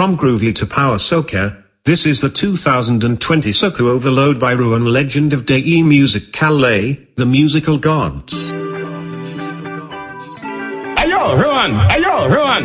From Groovy to Power Soca, this is the 2020 Soca Overload by Ruan Legend of Dei Music Calais, The Musical Gods. Ayo, Ruan! Ayo, Ruan!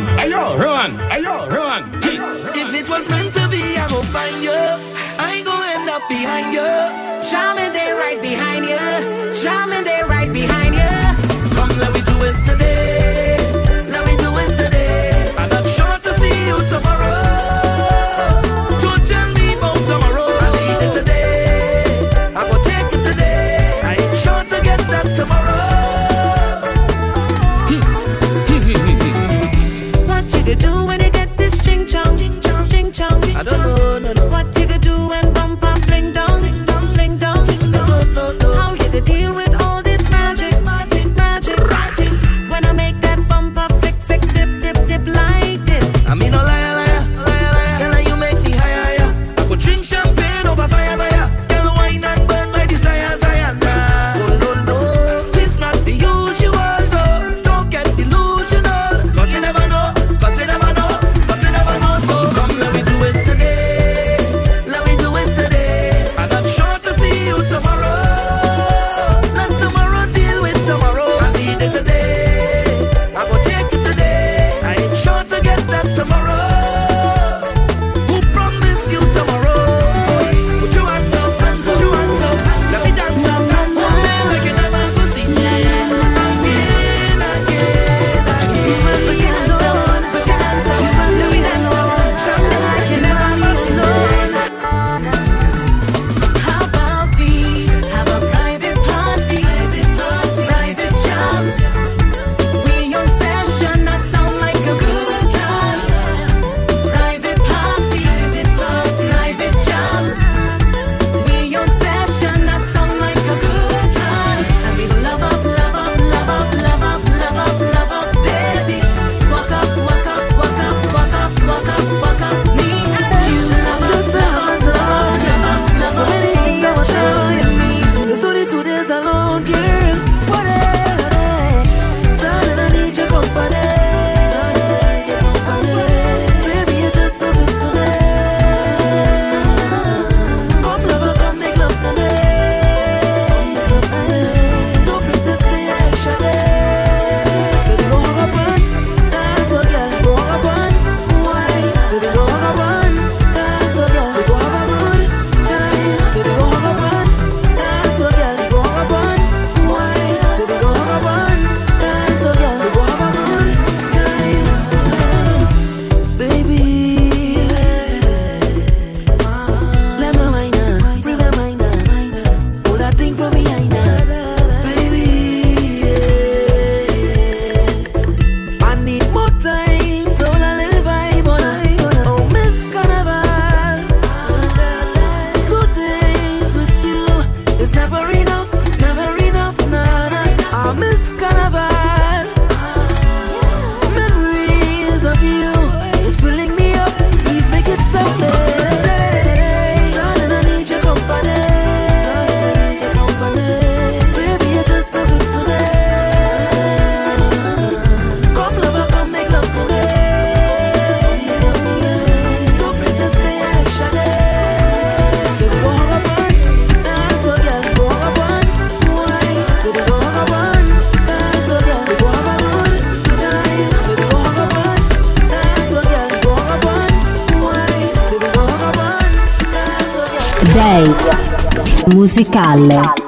musicale.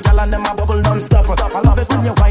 gal and them a bubble non-stop. I love it when you wine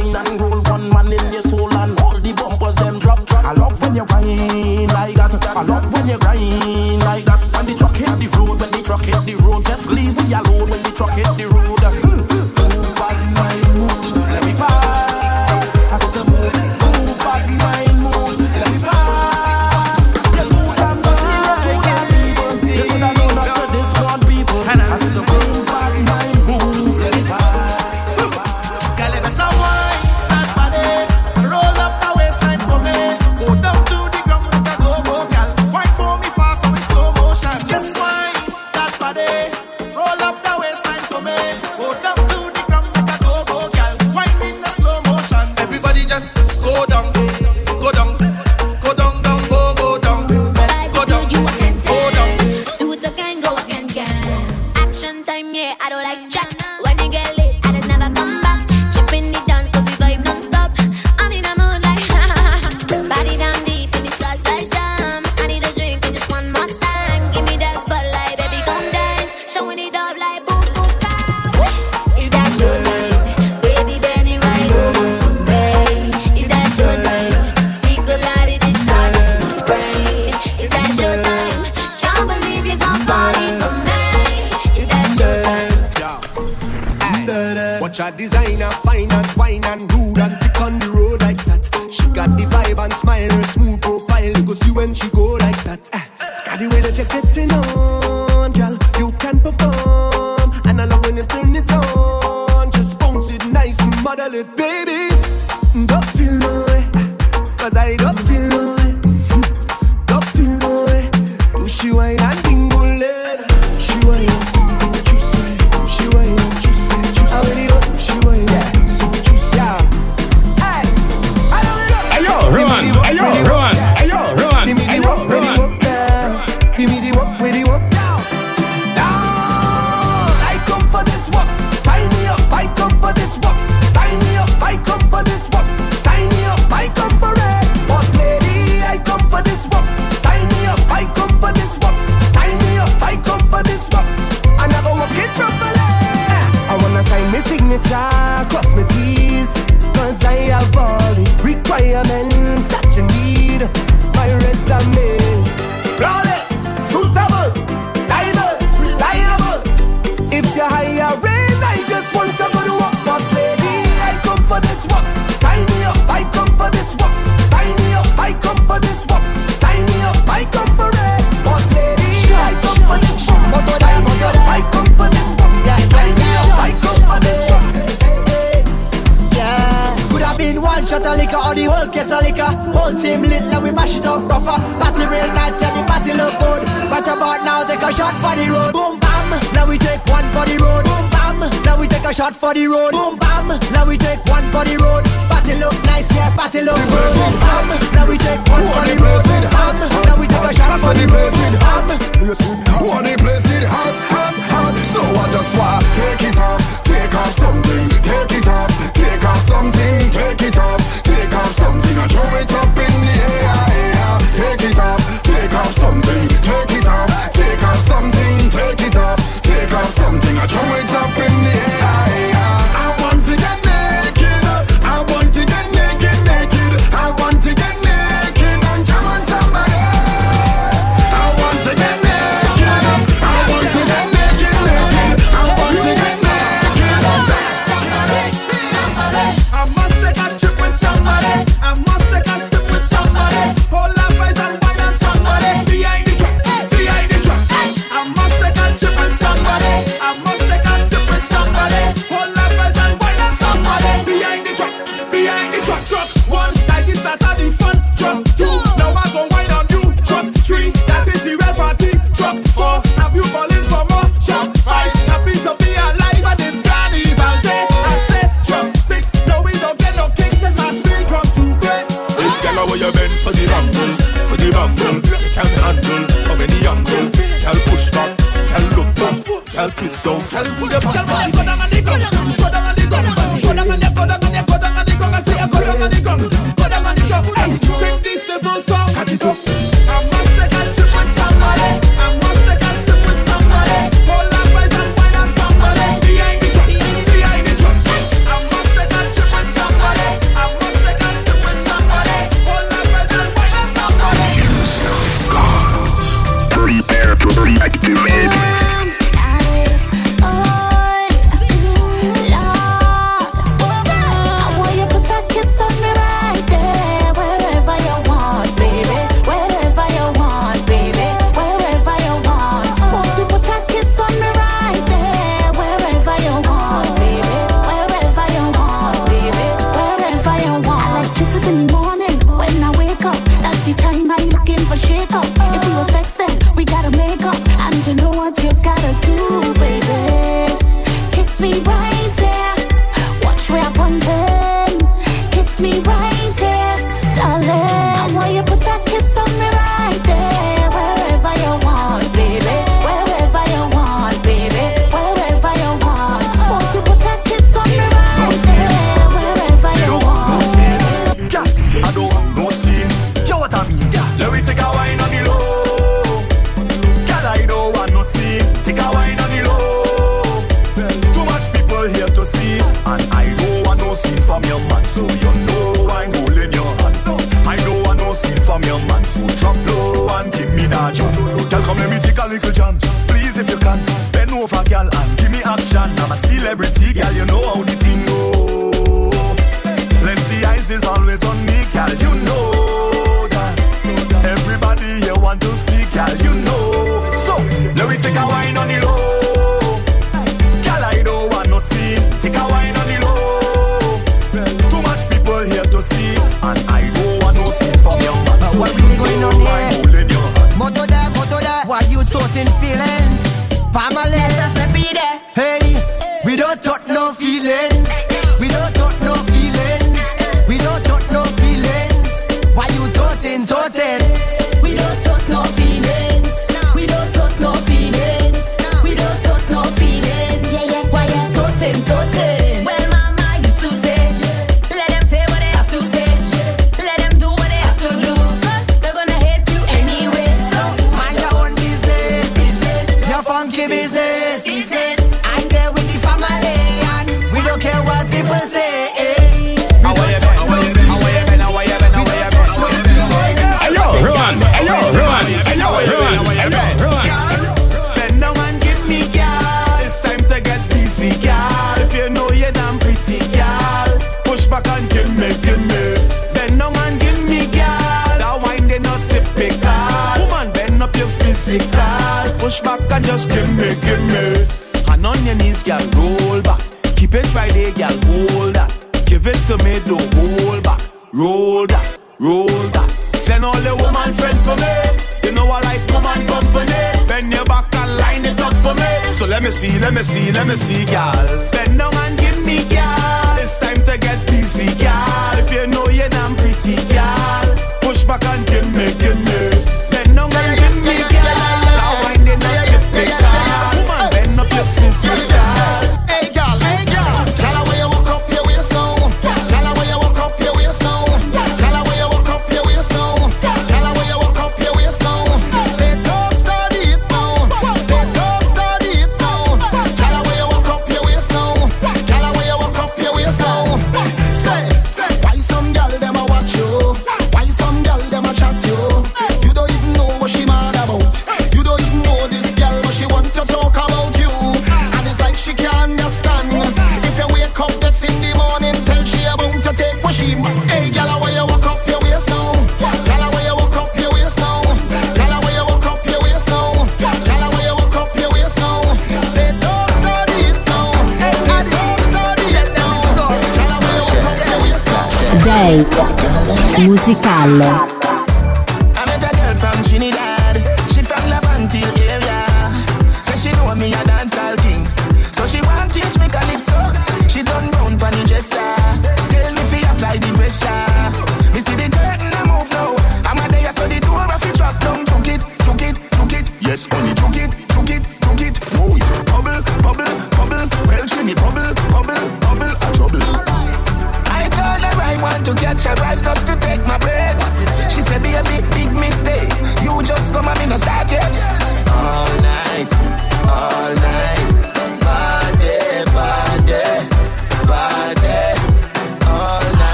you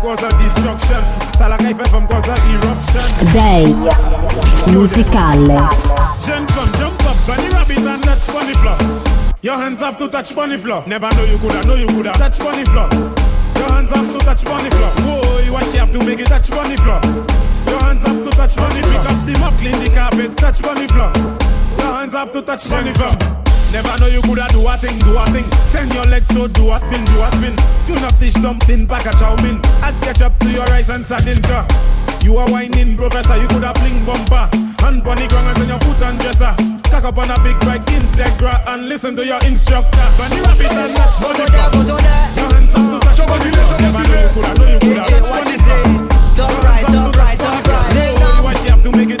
cause a destruction. Ça la qui fait femme cause a eruption. Day musicale. Femme jump up Bunny rabbit and touch bunny floor. Your hands have to touch bunny floor. Never know you coulda, know you coulda. Touch bunny floor. Your hands have to touch bunny floor. Whoa, what she have to make it touch bunny floor. Your hands have to touch bunny floor. Pick up the mop, clean the carpet, touch bunny floor. Your hands have to touch bunny floor Never know you coulda do a thing, do a thing. Send your legs so do a spin, do a spin. Tuna fish dumpling, pack a chow mein. Add ketchup to your rice and sardine car. You are whining, professor, you coulda fling bumper. Hand on the ground and turn your foot and dresser. Cock up on a big bike, Integra, and listen to your instructor. Bunny rabbit and touch bunny floor. Your hands up to touch bunny floor. Never know you coulda, know you coulda touch bunny floor. Top right, top right, top right. What you have to make it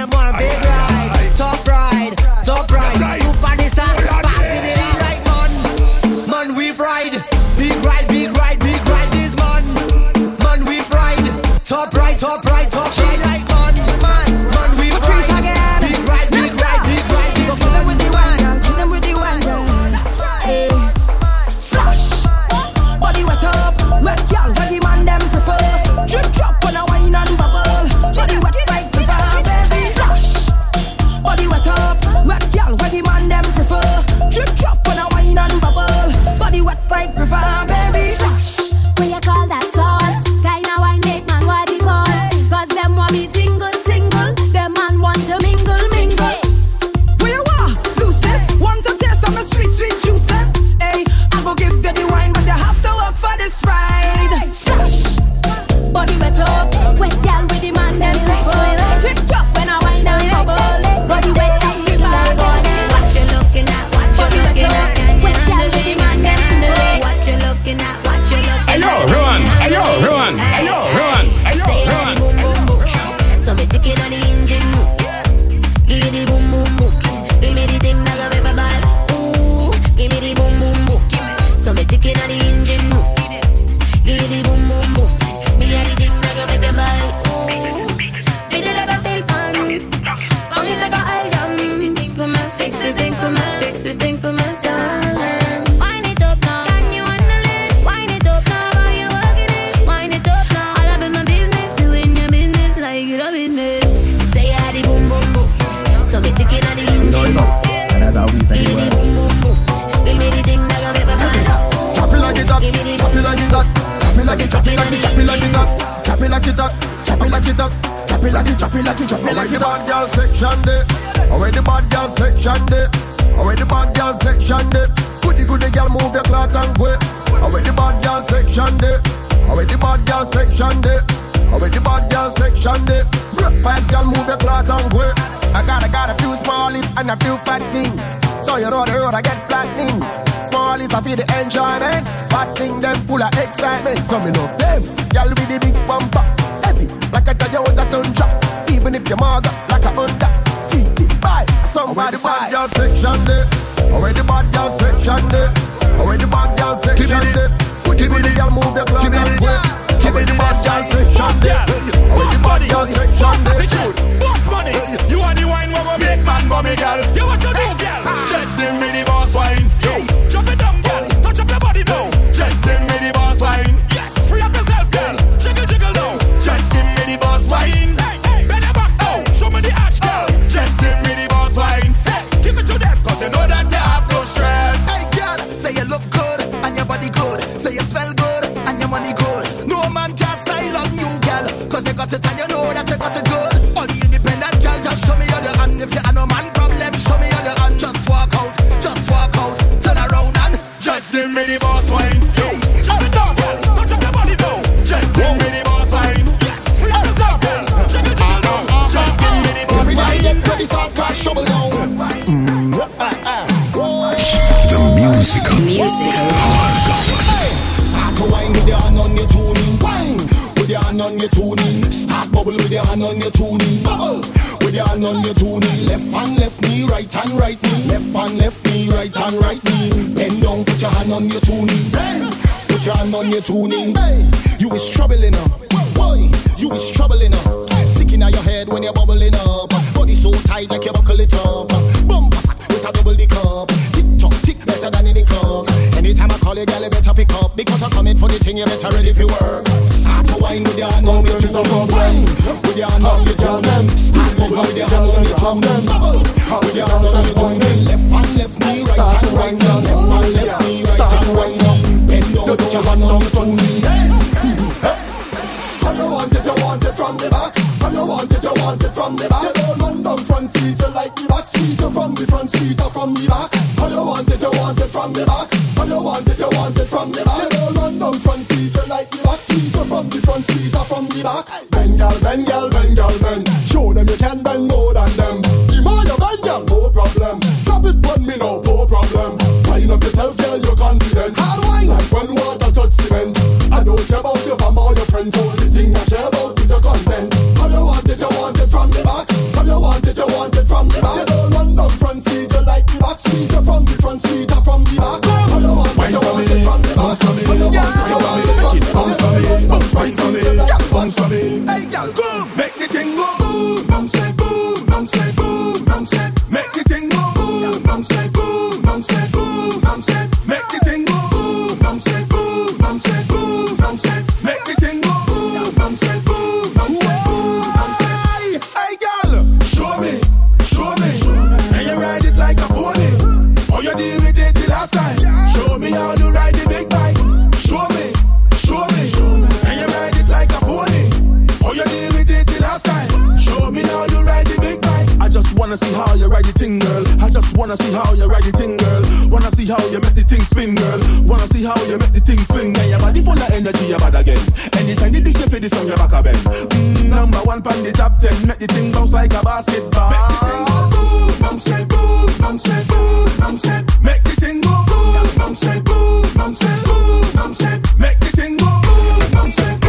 move your cloth and go. Already the bad girl section there, already the bad girl section there, already the bad girl section there. Rock vibes girl move your cloth and go. I got I got a few smallies and a few fat things, so you know the road I get flattening. Small is a for the enjoyment. Bad thing them full of excitement. So me love them. Y'all with the big bumper. Heavy like a Toyota Tundra. Even if you're maga like a Honda. 50 buy. Somebody buy. Bad girl section there. Already bad girl section there. Already bad girl section there. Give me the girl move your clock and way. Give me the bad girl section there. Already bad girl section there. Boss money. You are the wine where we make man bummy, girl. You what you do, girl? Just give me the boss wine. Yo, drop it down, your hand on your tuning. Bubble with your hand on your tuning. Left hand, left knee, right hand, right knee. Left hand, left knee, right hand, right knee. Bend down, put your hand on your tuning. Bend. Put your hand on your tuning. You is troubling up. Boy, you is troubling up. Sick in your head when you're bubbling up. Body so tight like you buckle it up. Bumper fat with a double the cup. Tick tock, tick better than the club. Anytime I call you, girl, you better pick up. Because I'm coming for the thing, you better ready for work. Start to wine with your hand on your tuning. With your hand on your tuning. Start bubble with your hand on tuning. Bubble with your hand on your tuning. Left hand, left knee, right hand, right knee. Left hand, left knee, right hand, right knee. Bend down, put your hand on your tuning. How you want it, you want it from the back. How you want it, you want it from the back. You don't run down front seat, you like the back seat. You from the front seat or from the back. How you want it, you want it from the back. From the front seat or from the back. Bend, girl, bend, girl, bend, girl, bend. Show them you can bend more than them. The more you bend, girl, no problem. Drop it on me now, no problem. Wind up yourself, girl, you're confident. Hard wine like when water touch cement. I don't care about your fam or your friends. Only thing I care about is your content. How you want it, you want it from the back. How you want it, you want it from the back. You don't run down front seat, you like the back seat. You're from the front seat or from the back. How you want it, you want it from the back. How you want it, you want it from the bounce for me. Hey, go wanna see how you ride the thing, girl. Wanna see how you make the thing spin, girl. Wanna see how you make the thing fling. And your body full of energy, you're bad again. Anytime the DJ play this song, you're back a bend. Mm, number one pan the top ten. Make the thing bounce like a basketball. Make the thing go boom, bounce it, boom, bounce it, boom, bounce it. Make the thing go boom, bounce it, boom, bounce it, boom, bounce it. Make the thing go boom, bounce it,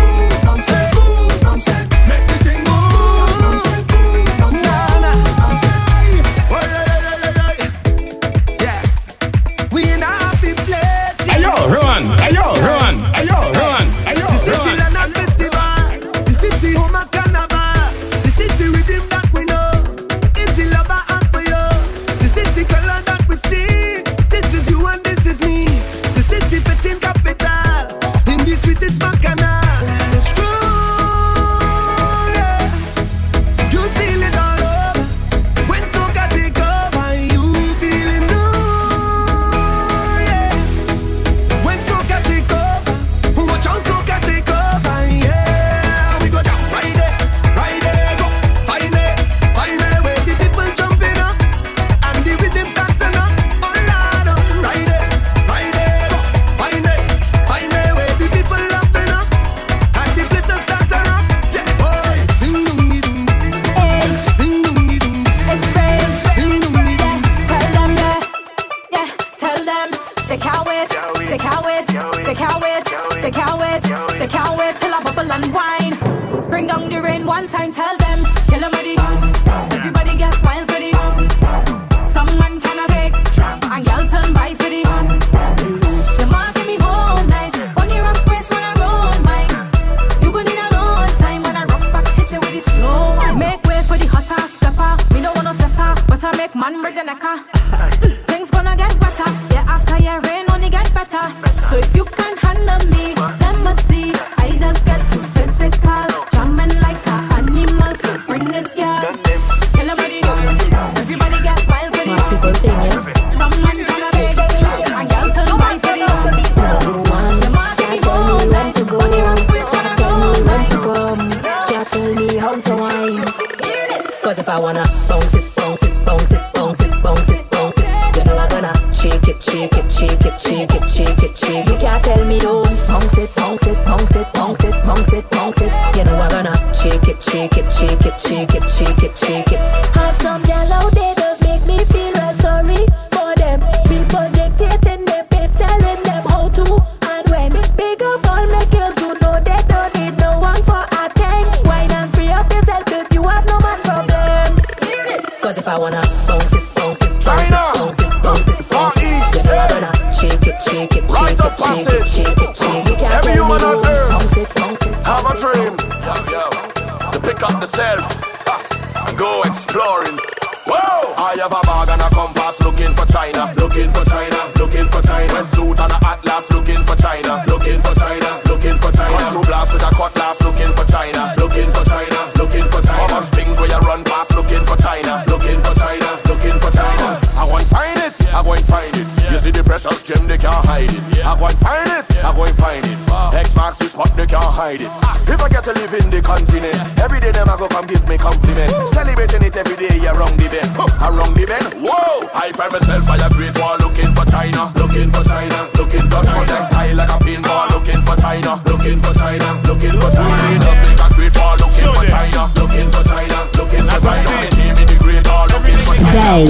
X marks the spot, they can't hide it. If I get to live in the continent, every day them I go come give me compliment. Celebrating it every day around the bend, around the bend. Whoa! I find myself by a great wall looking for China, looking for China, looking for China. Tie like a pinball, looking for China, looking for China, looking for China. Just make a great wall looking for China, looking for China, looking for China. My name in the great wall looking for China. Day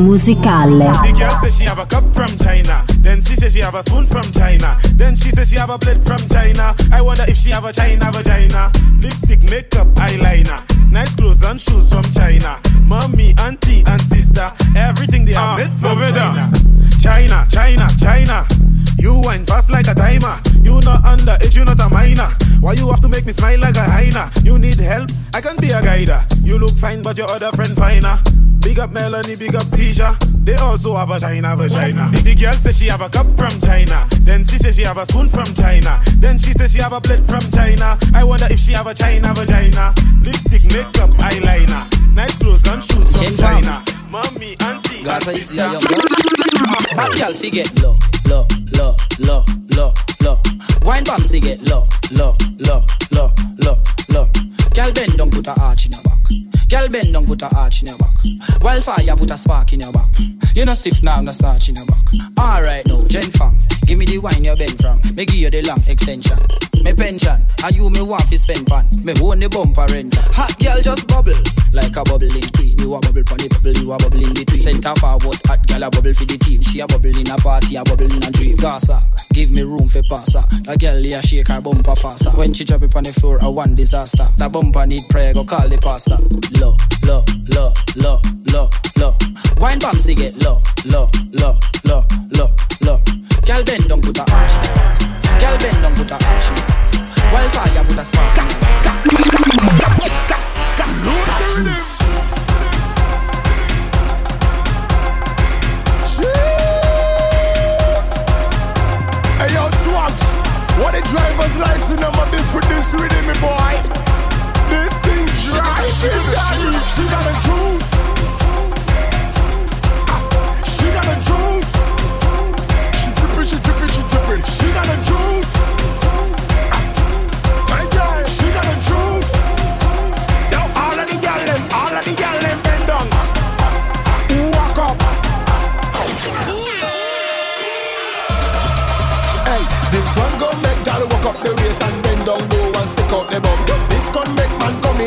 musicale. The girl says she have a cup from China. Then she says she have a spoon from China. Then she says she have a plate from China. I wonder if she have a China vagina. Lipstick, makeup, eyeliner. Nice clothes and shoes from China. Mommy, auntie, and sister. Everything they are ah, made from China. China, China, China. You wine fast like a timer. You not underage, you not a minor. Why you have to make me smile like a hyena? You need help? I can be a guider. You look fine, but your other friend finer. Big up Melanie, big up Tisha. They also have a China vagina. The, the girl says she have a cup from China. Then she says she have a spoon from China. Then she says she have a plate from China. I wonder if she have a China vagina. Lipstick, makeup, eyeliner. Nice clothes and shoes from Chin China. Mommy, auntie, and Gaza is sister. Bad girl fi get low, low, low, low, low, Wine bouncy get low, low, low, low, low, low. Girl bend down, put a arch in your back. Girl bend down, put a arch in your back. Wildfire, put a spark in your back. You no stiff now, no starch in your back. Alright now, Jen Fang, give me the wine you bend from. Me give you the long extension. Me pension, and you me want fi spend pan. Me own the bumper rent. Hot girl just bubble like a bubbling queen. You a bubble pon the bubble, you a bubble in between. Center forward, hot girl a bubble for the team. She a bubble in a party, a bubble in a dream. Gaza, give me room for passer. The girl here shake her bumper faster. When she drop it on the floor, a one disaster. The bumper need prayer, go call the pastor. Low, low, low, low, low, low. Wine bouncy get low, low, low, low, low, low. Girl bend down, put a arch. in back. Girl bend down, put a arch. in back. Wildfire, put a spark. in back. Hey yo, what the driver's license number be for this rhythm, me she got a juice. She got a juice. She dripping, she dripping, she dripping. She got a juice.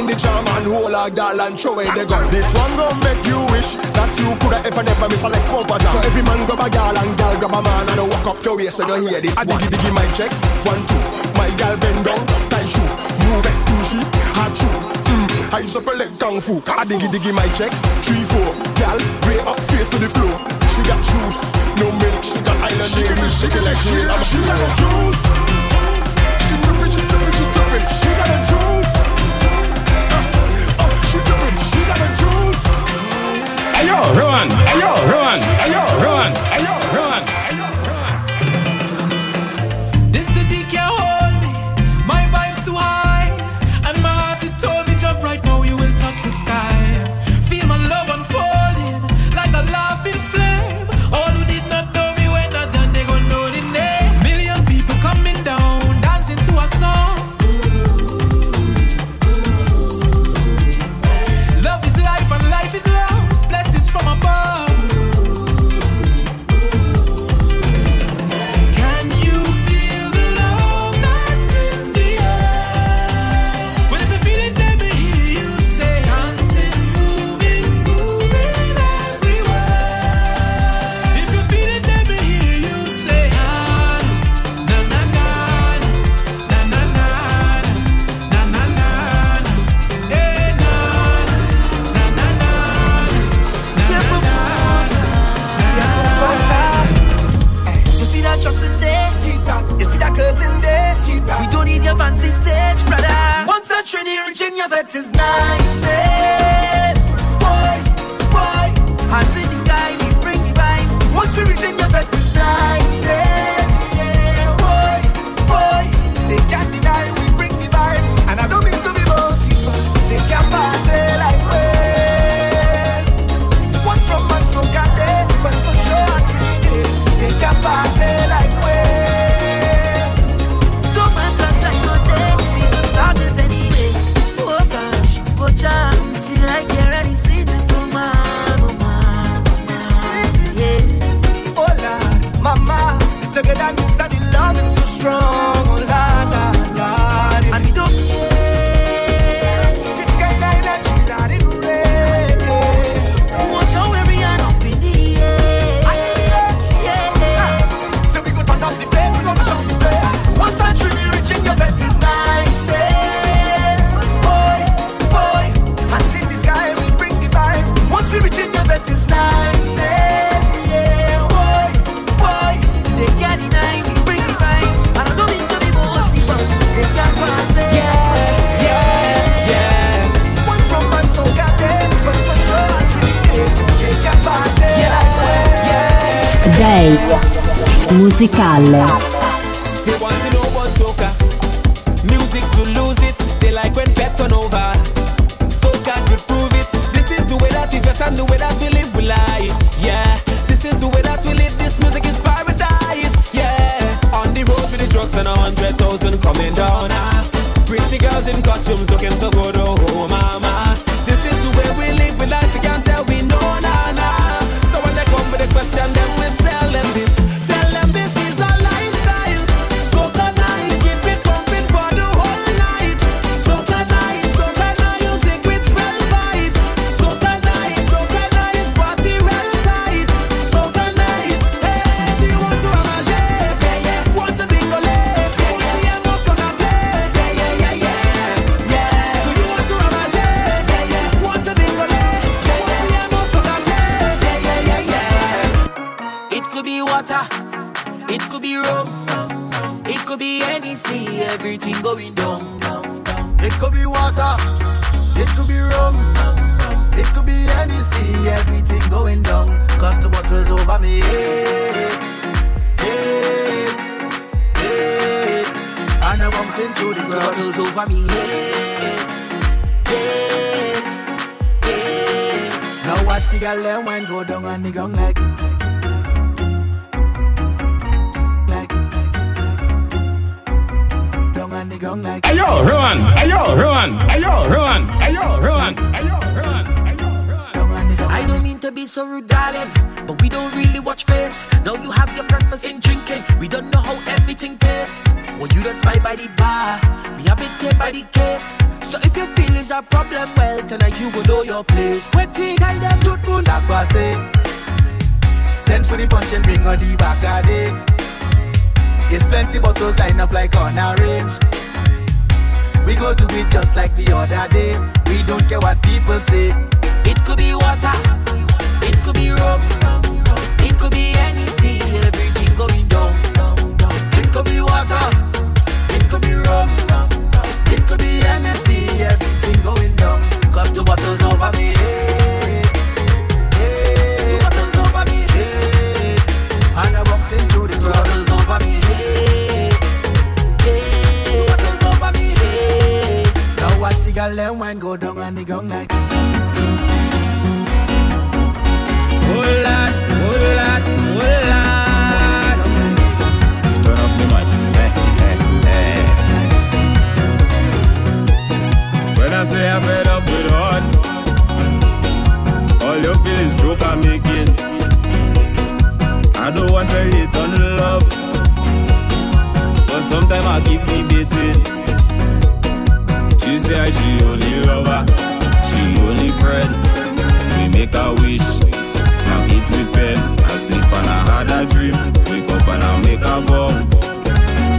The jam and hold a gal and throw away the gun. This one gon' make you wish that you coulda ever never miss a Lex bumper jam. So every man grab a gal and gal grab a man and walk up your waist when you hear this. I diggy diggy my check, one two. My gal bend down, tie shoe, move exclusive, hard shoe. Mm, I use up a leg kung fu. I diggy diggy my check, three four. Gal, way up face to the floor. She got juice, no milk. She got island she dairy, she got like she, she got a juice. She drippin', she drippin', she drippin'. She got a juice. Hey yo, run! Hey yo, run! Hey yo, run! Hey yo, run! And I bumps into the ground. bottles over me. Yeah, yeah, yeah. Now watch the girl them wine go down on the gong like. Like. Down on the gong like. Hey yo, run! Hey yo, run! Hey yo, run! Hey yo, run! Hey yo, run! Be so rude, darling, but we don't really watch face. Now you have your purpose in drinking. We don't know how everything tastes. Well, you don't spy by the bar. We have it take by the case. So if your feelings is a problem, well, tonight you go know your place. Waiting, I them moon. Sakwase. Send for the punch and bring on the back. There's plenty bottles lined up like on a range. We go do it just like the other day. We don't care what people say. It could be water, could be rum, it could be any sea, everything going down. It could be water, it could be rum, it could be Hennessy, everything down. The bottles over me. Hey, hey, bottles over me. Hey, and I into the. Bottles over me. Hey, hey, bottles over me. Hey. Now watch the them wine go down on the gong like. Oh lad, oh lad, oh lad. Turn up the mic. Eh, eh, eh. When I say I'm fed up with all you feel is making. I don't want to hate on love, but sometimes I keep debating. She say she only lover, she only friend. We make a wish and I had a dream. Wake up and I make a vow.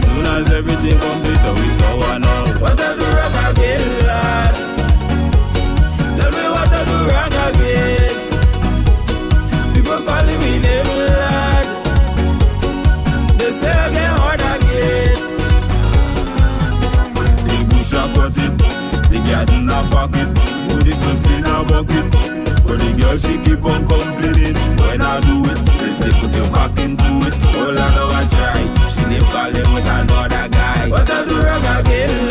Soon as everything complete, we saw one all. What I do wrong again, lad? Tell me what I do wrong again. People calling me name, lad. They say I get hard again. The bush I cut it, the garden I fuck it, put the in a bucket. But the girl she keep on complaining when I do fucking good. Oh, Lord, I try. She live calling with another guy. What I do wrong again?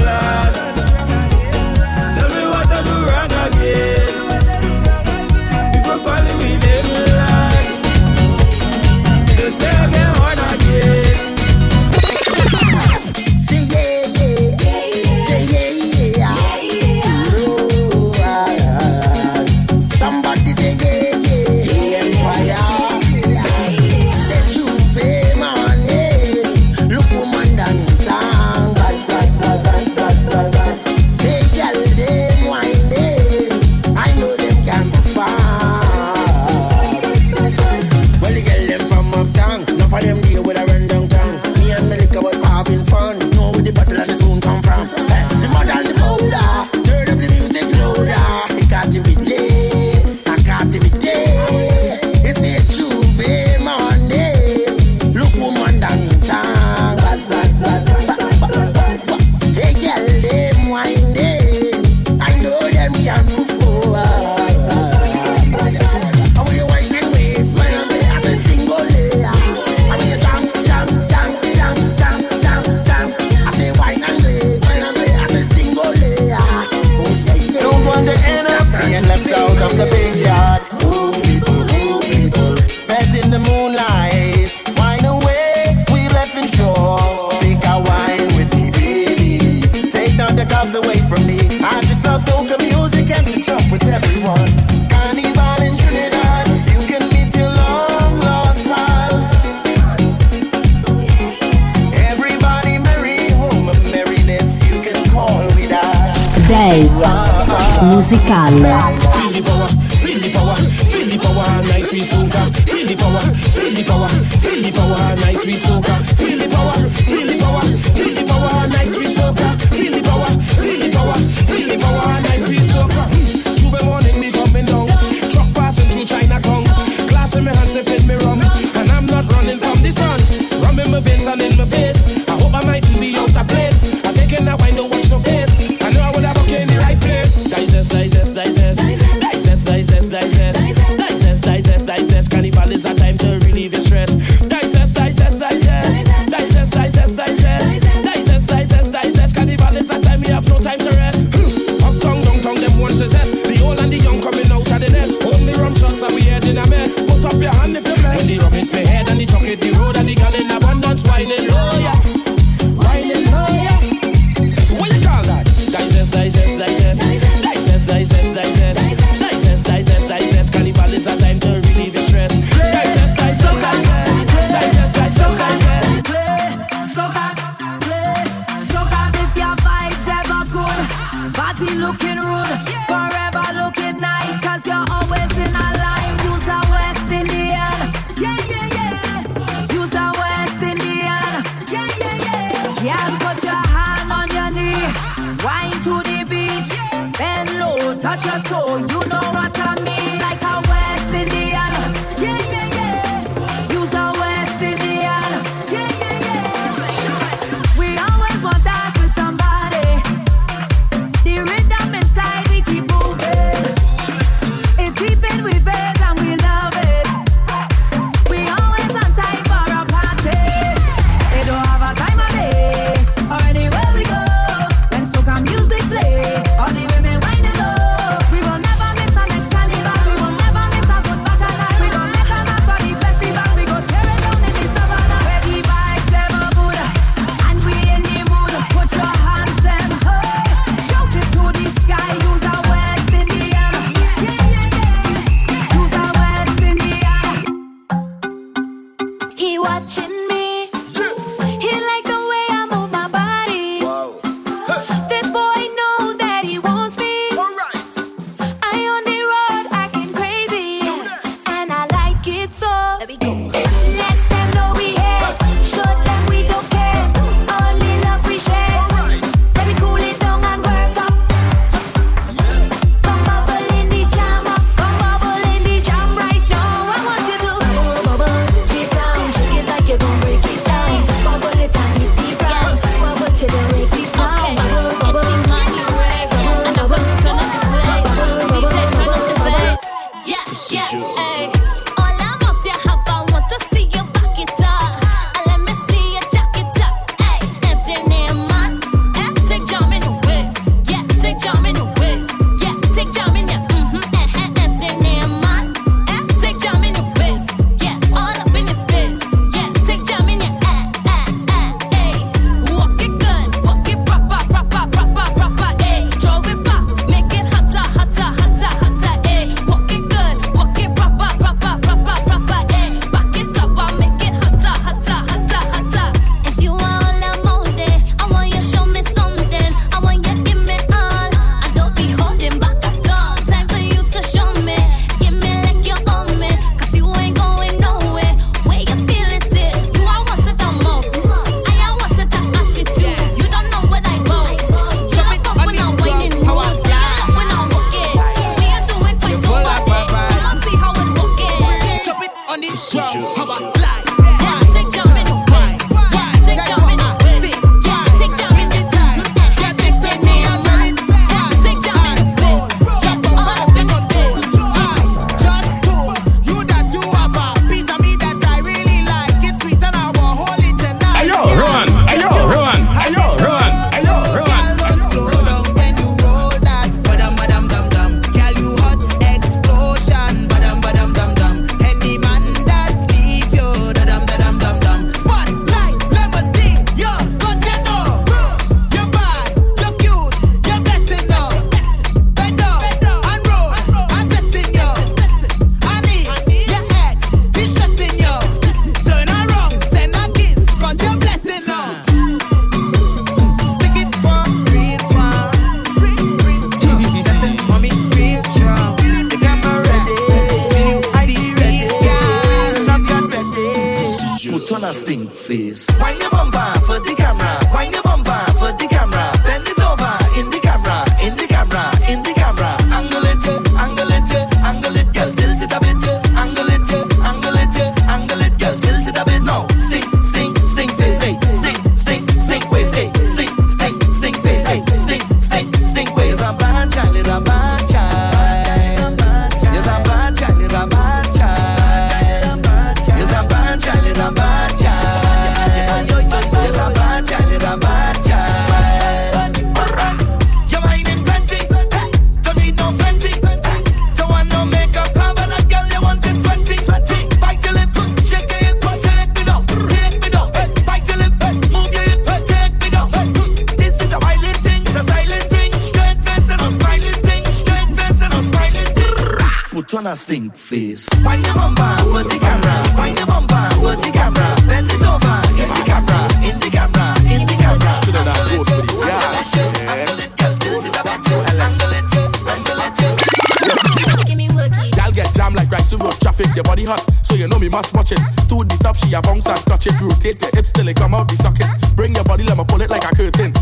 musical.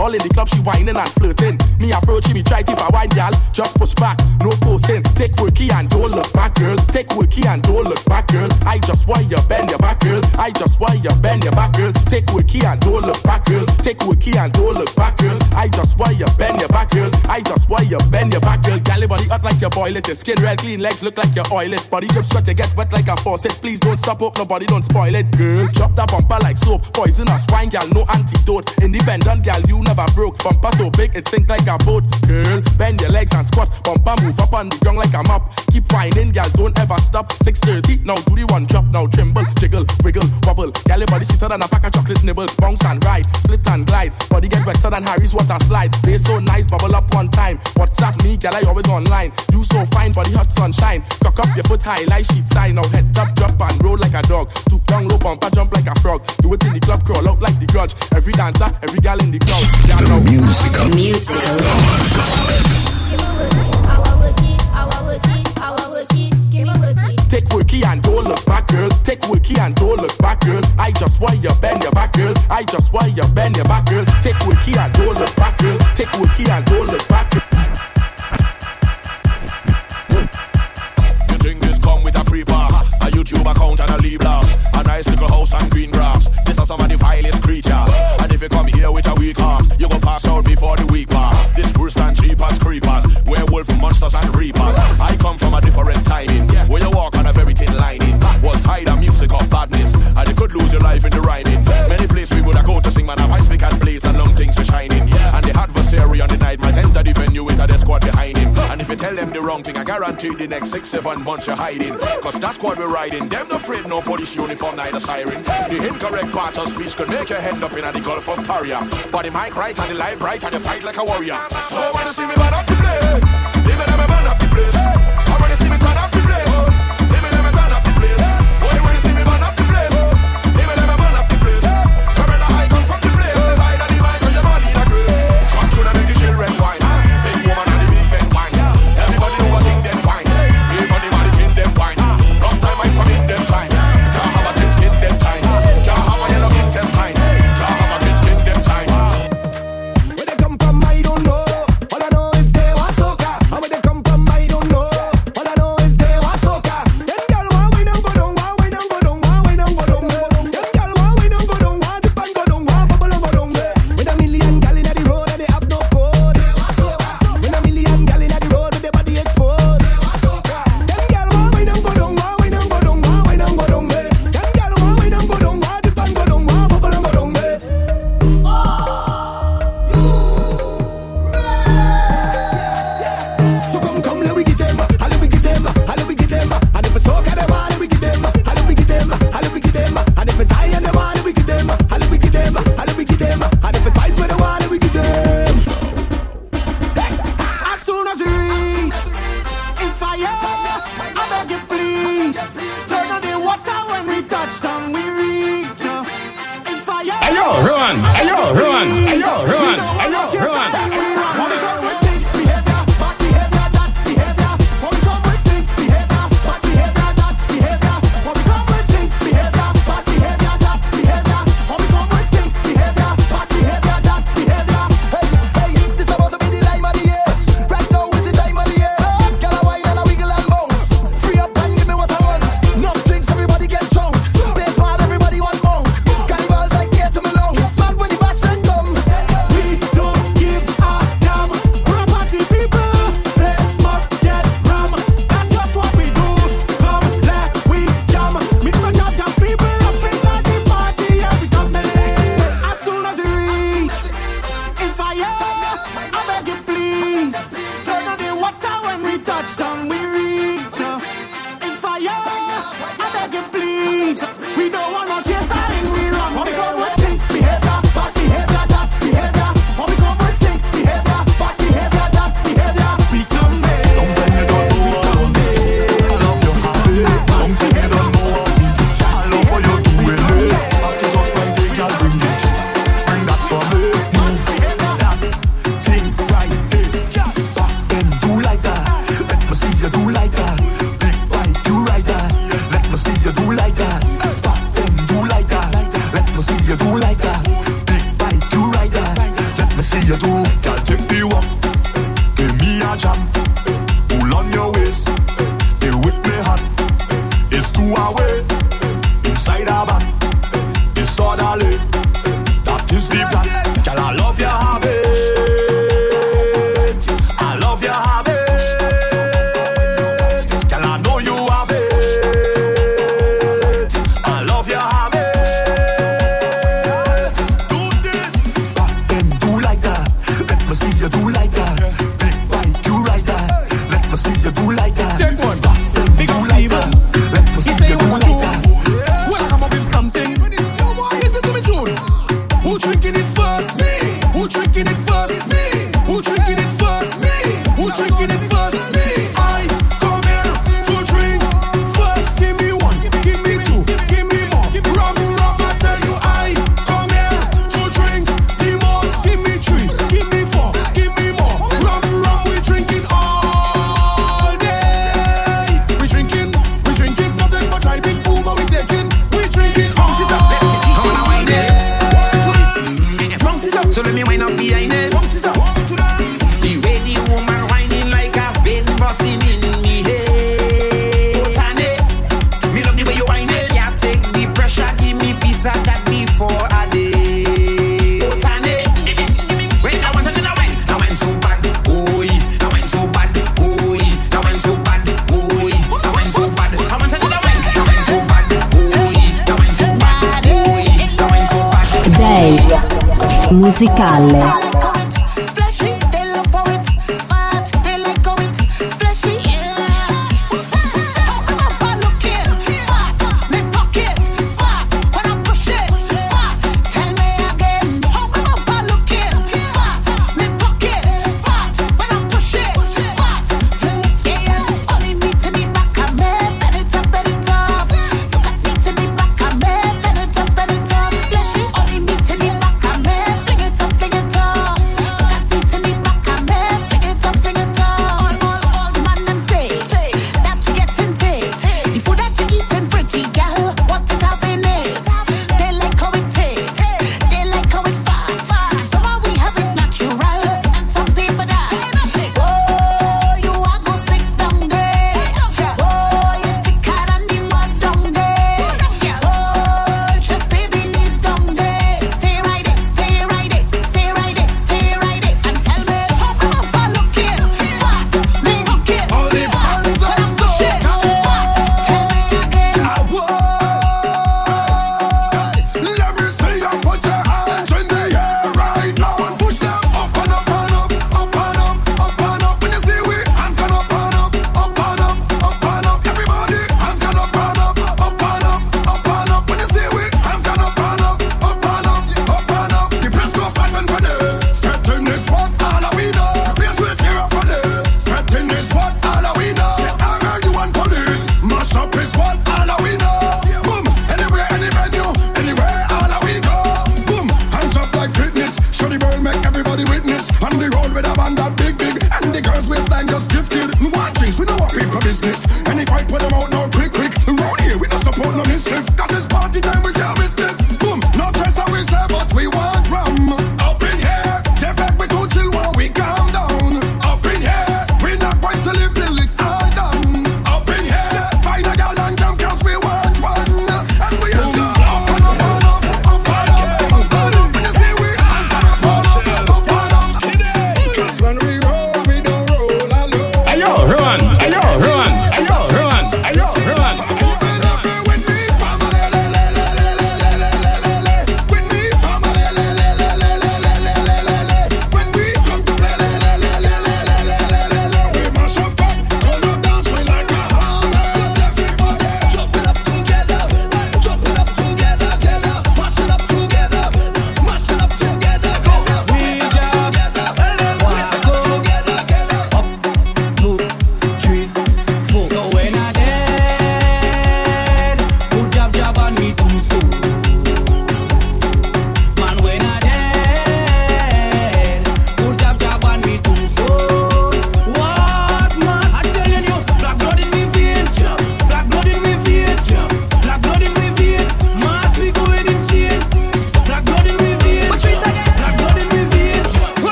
All in the club, she wining and flirting. Me approach, me try to if I wine, y'all. Just push back, no posting. Take worky and don't look back, girl. Take worky and don't look back, girl. I just want you bend your back, girl. I just want you bend your back, girl. Take worky and don't look back, girl. Take worky and don't look back, girl. I just want you bend your back, girl. I just want you bend your back, girl. Galley body hot like you boil it. Your skin red, clean legs look like you oil. Body drip sweat, you get wet like a faucet. Please don't stop up, nobody don't spoil it, girl. Drop that bumper like soap. Poison Poisonous wine, gal, no antidote. Independent gal, you never broke. Bumper so big it sink like a boat, girl. Bend your legs and squat. Bumper move up on the ground like a mop. Keep wining, gal, don't ever stop. 6:30, now do the one drop, now tremble, jiggle, wiggle, wobble. Gal, your body sweeter than a pack of chocolate nibbles. Bounce and ride, split and glide. Body get wetter than Harry's water slide. They so nice, bubble up one time. WhatsApp me, gal, I always online. You so fine, body hot sunshine. Cock up your foot high, like sheet sign. Now head up, drop and roll like a dog. Stoop down, low bumper, jump like a frog. Do it in the club, crawl out like the grudge. Every dancer, every gal in the crowd. Gal, now. Musical. Musical. Take worky and don't look back, girl. Take worky and don't look back, girl. I just want you bend your back, girl. I just want you bend your back, girl. Take worky and don't look back, girl. Take worky and don't look back, girl. You think this come with a free pass? A YouTube account and a leave blast. A nice little house and green grass. This are some of the vilest creatures. And if you come here with a weak heart, you gon' pass out before the week pass. This worse than Jeepers, creepers, werewolf monsters and reapers. I come from a different timing, where you walk on a very thin lining. Was hide a music of badness, and you could lose your life in the rhyming. Many places we would have go to sing, man, have ice pick and blades and long things for shining. And the adversary on the night might enter the venue with a squad behind. And if you tell them the wrong thing, I guarantee the next six, seven months you're hiding. Cause that's squad we're riding. Them no afraid, no police uniform, neither siren. The incorrect part of speech could make your head up in the Gulf of Paria. But the mic right and the light bright and you fight like a warrior. So when you see me burn up the place, they never burn up the place.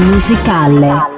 Musicale.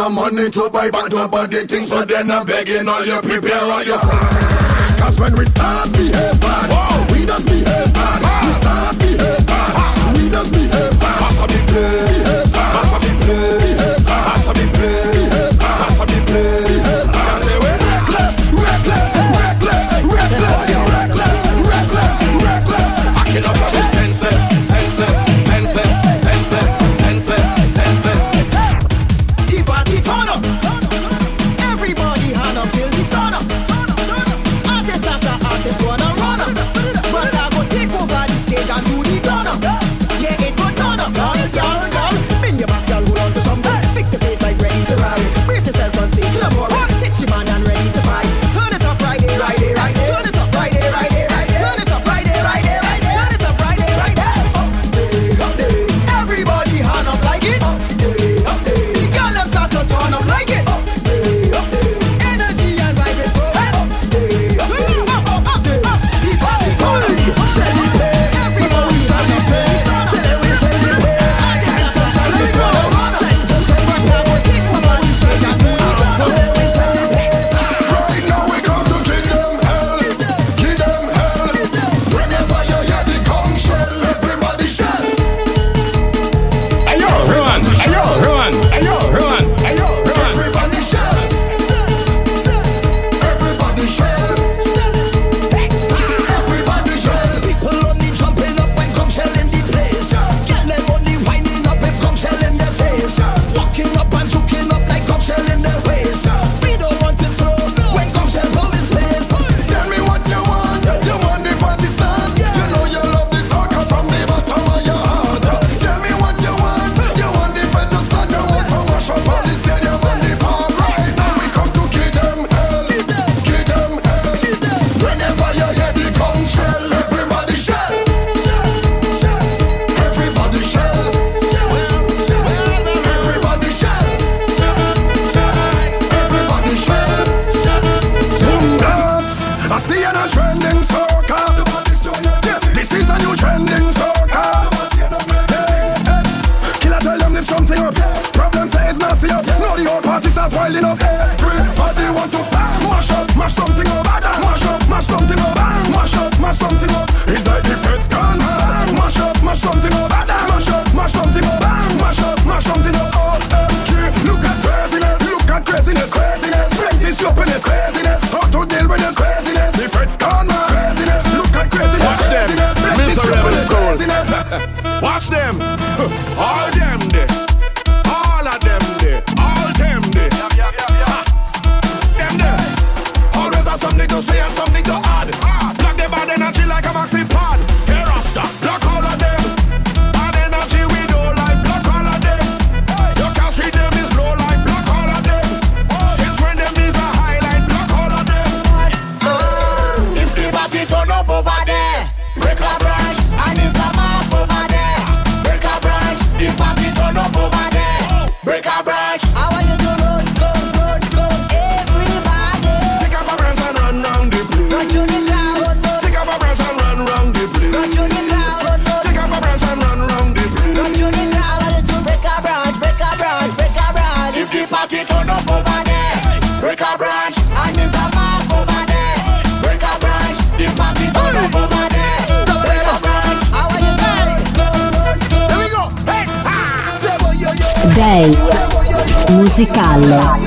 no money to buy back nobody things, so then I'm begging all you prepare all your side. Cause when we start behave bad, Whoa. we just behave bad. We start behave bad, we just behave bad. something love.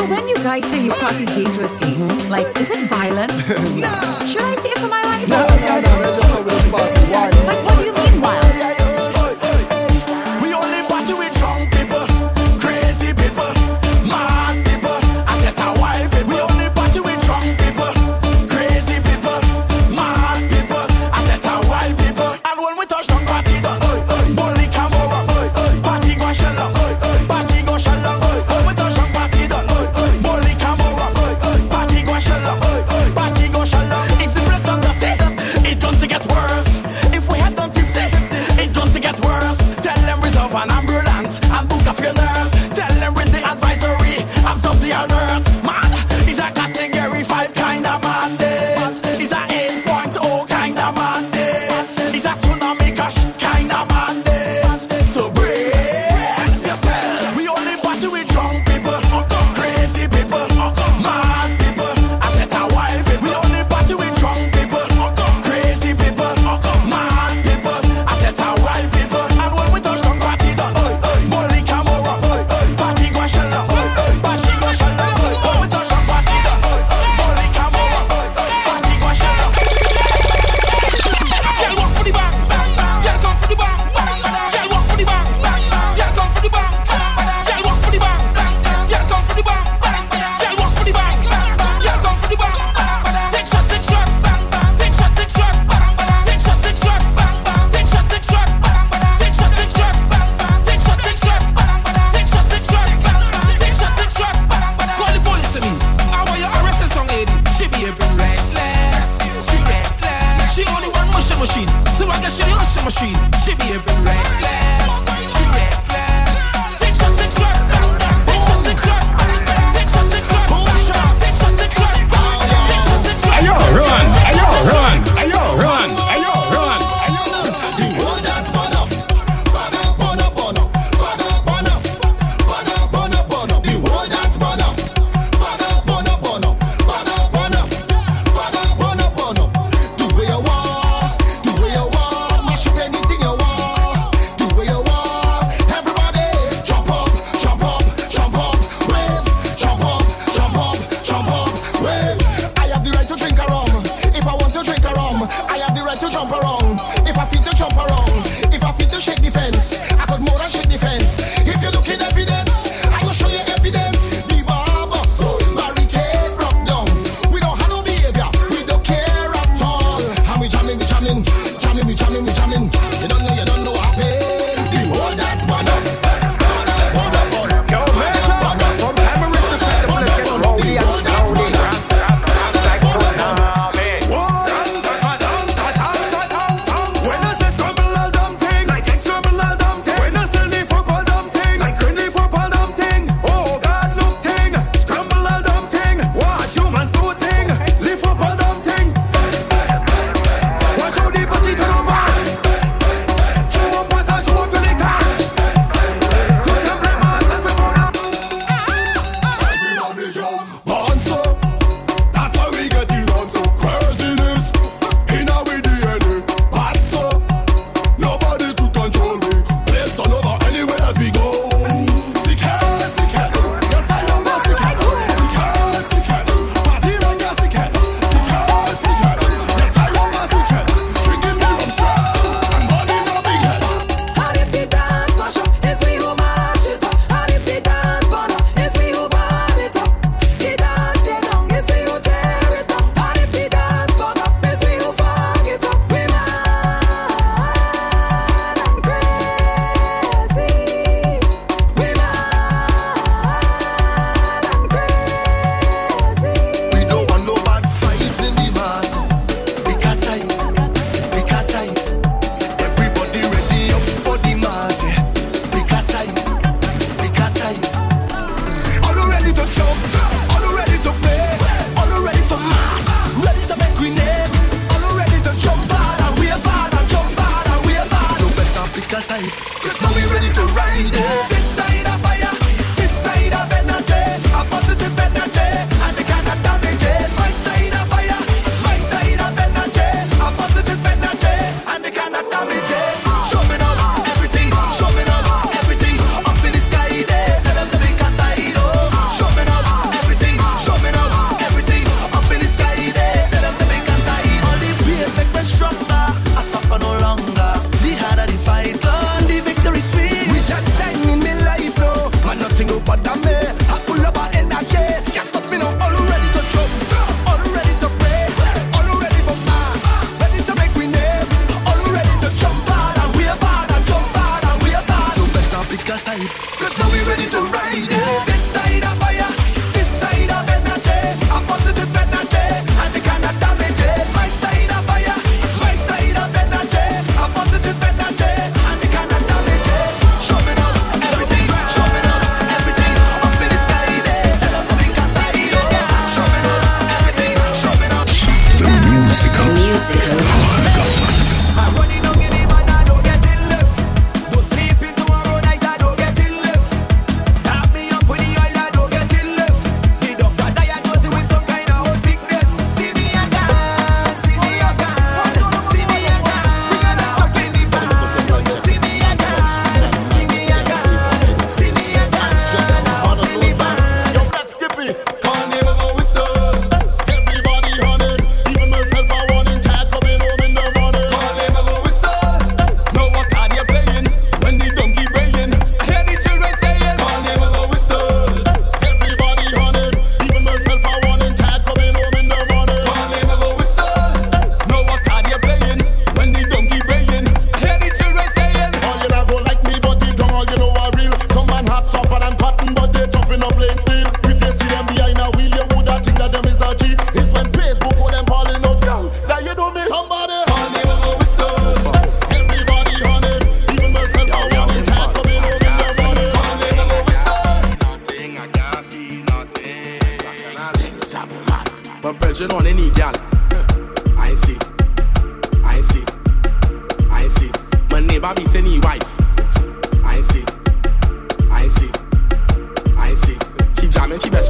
So when you guys say you've got a dangerous scene, mm-hmm. like, is it violent? no. Should I fear for my life? No.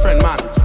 Friend man.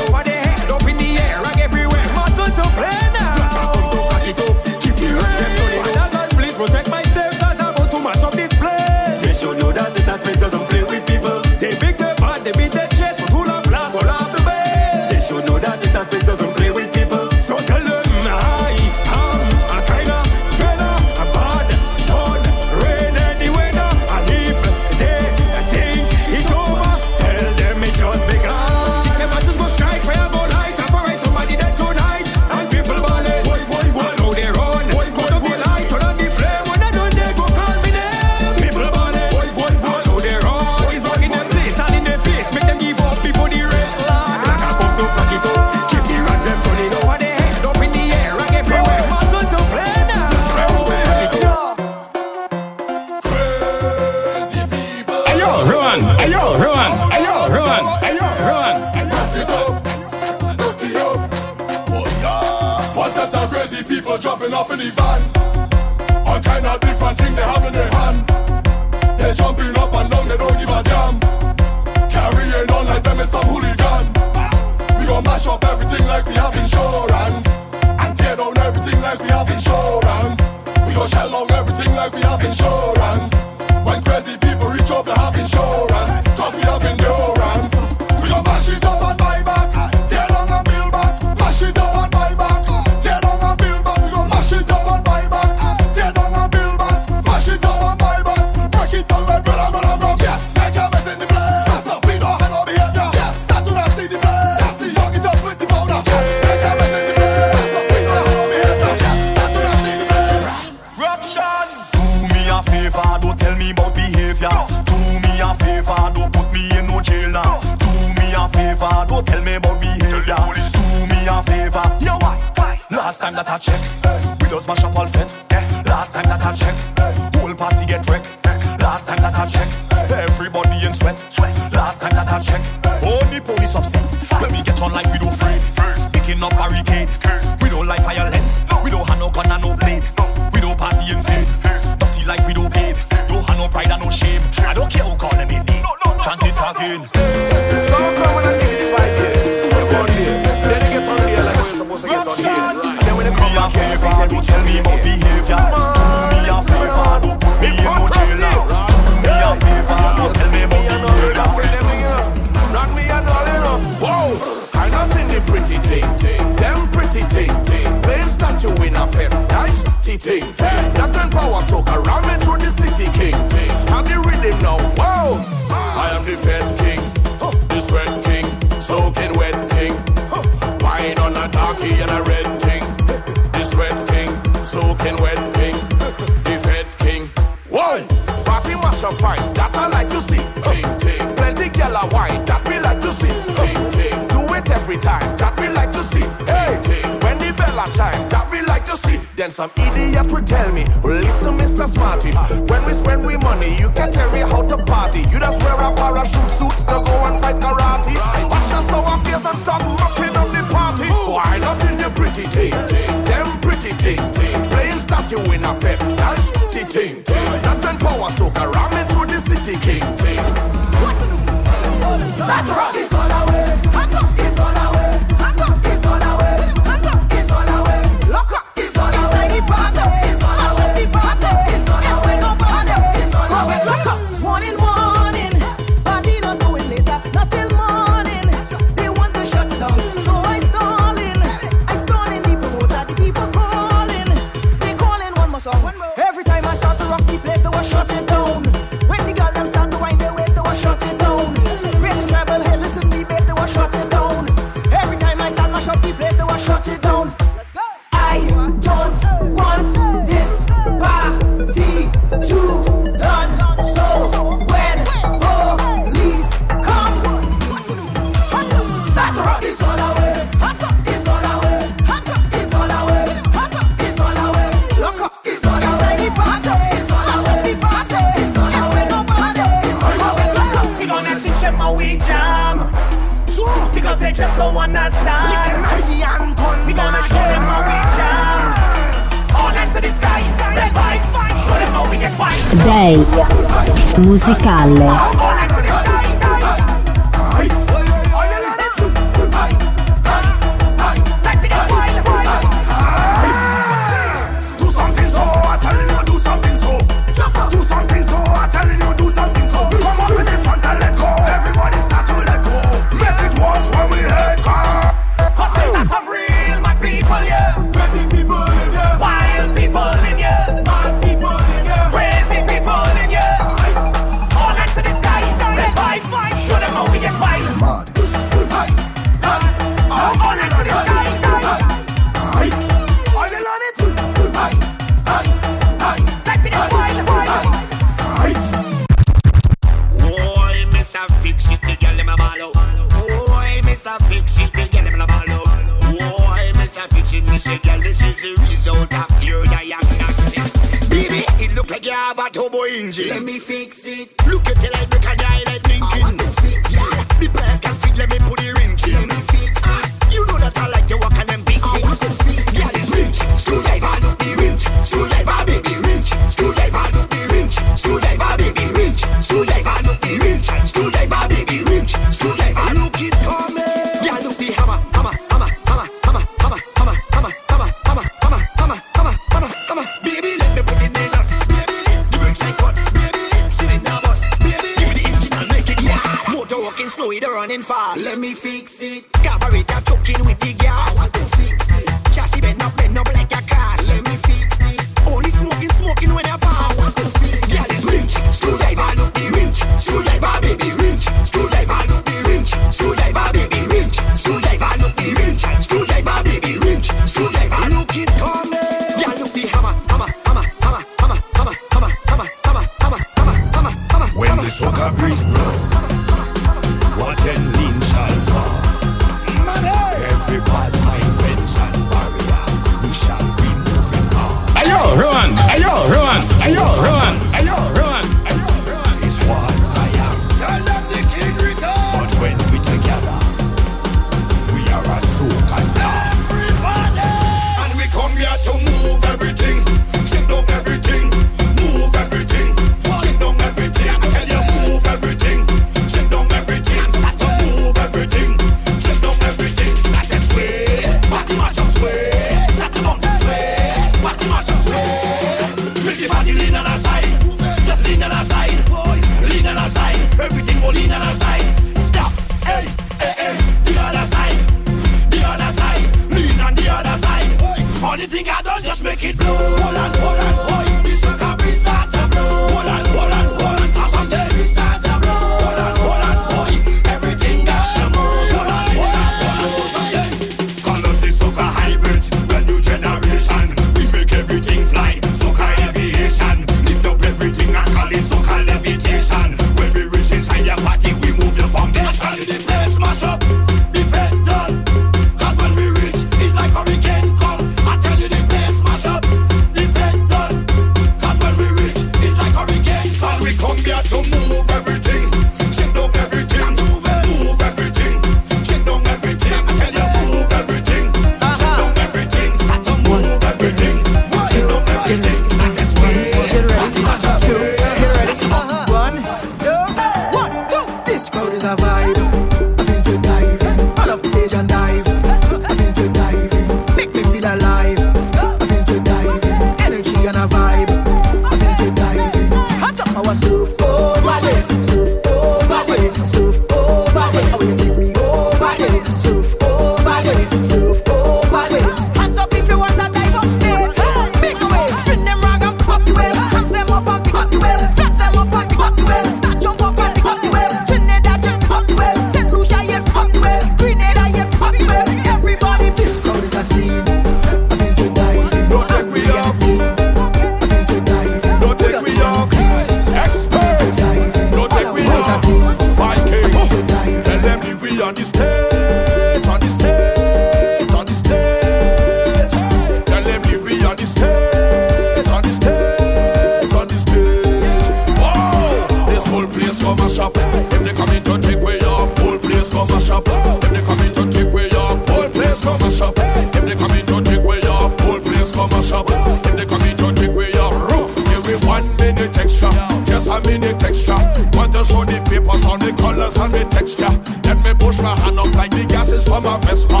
the colors and the texture. Let me push my hand up like the gases from a Vespa.